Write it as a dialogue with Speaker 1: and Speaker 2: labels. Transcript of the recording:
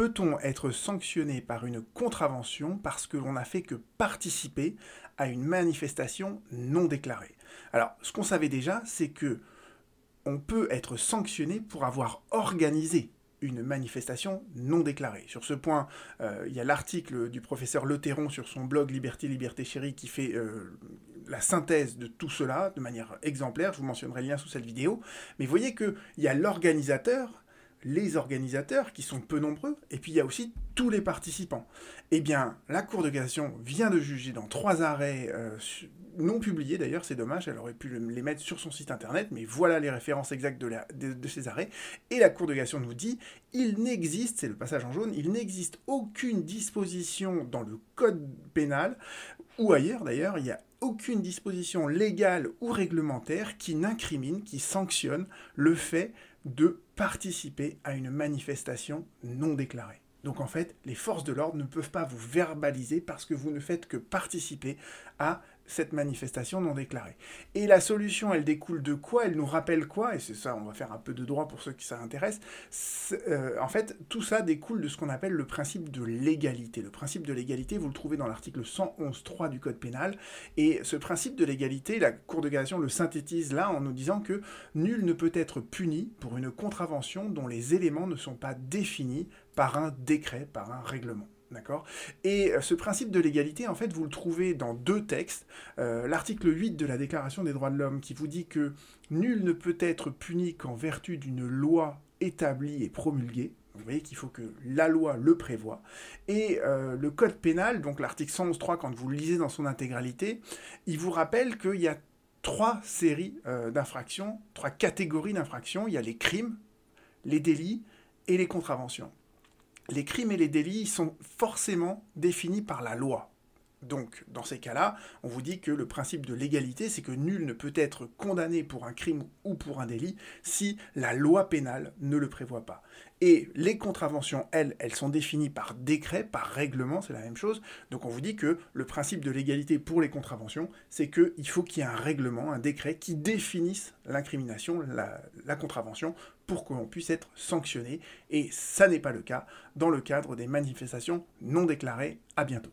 Speaker 1: peut-on être sanctionné par une contravention parce que l'on n'a fait que participer à une manifestation non déclarée? Alors, ce qu'on savait déjà, c'est que on peut être sanctionné pour avoir organisé une manifestation non déclarée. Sur ce point, euh, il y a l'article du professeur Le sur son blog Liberté, Liberté Chérie qui fait euh, la synthèse de tout cela de manière exemplaire. Je vous mentionnerai le lien sous cette vidéo. Mais voyez qu'il y a l'organisateur, les organisateurs qui sont peu nombreux, et puis il y a aussi tous les participants. Eh bien, la Cour de cassation vient de juger dans trois arrêts euh, non publiés d'ailleurs, c'est dommage, elle aurait pu les mettre sur son site internet, mais voilà les références exactes de, ces arrêts. Et la Cour de cassation nous dit, il n'existe, c'est le passage en jaune, il n'existe aucune disposition dans le code pénal, ou ailleurs d'ailleurs, il n'y a aucune disposition légale ou réglementaire qui n'incrimine, qui sanctionne le fait de participer à une manifestation non déclarée. Donc en fait, les forces de l'ordre ne peuvent pas vous verbaliser parce que vous ne faites que participer à cette manifestation non déclarée. Et la solution, elle découle de quoi? Elle nous rappelle quoi? Et c'est ça, on va faire un peu de droit pour ceux qui ça intéresse. Euh, en fait, tout ça découle de ce qu'on appelle le principe de l'égalité. Le principe de l'égalité, vous le trouvez dans l'article 111.3 du Code pénal. Et ce principe de l'égalité, la Cour de cassation le synthétise là en nous disant que nul ne peut être puni pour une contravention dont les éléments ne sont pas définis par un décret, par un règlement. D'accord? Et euh, ce principe de l'égalité, en fait, vous le trouvez dans deux textes. Euh, l'article 8 de la Déclaration des droits de l'homme qui vous dit que nul ne peut être puni qu'en vertu d'une loi établie et promulguée. Vous voyez qu'il faut que la loi le prévoie. Et euh, le code pénal, donc l'article 111.3, quand vous le lisez dans son intégralité, il vous rappelle qu'il y a trois séries d'infractions, trois catégories d'infractions. Il y a les crimes, les délits et les contraventions les crimes et les délits sont forcément définis par la loi. Donc, dans ces cas-là, on vous dit que le principe de l'égalité, c'est que nul ne peut être condamné pour un crime ou pour un délit si la loi pénale ne le prévoit pas. Et les contraventions, elles, elles sont définies par décret, par règlement, c'est la même chose. Donc on vous dit que le principe de l'égalité pour les contraventions, c'est qu'il faut qu'il y ait un règlement, un décret qui définisse l'incrimination, la, contravention, pour qu'on puisse être sanctionné. Et ça n'est pas le cas dans le cadre des manifestations non déclarées. À bientôt.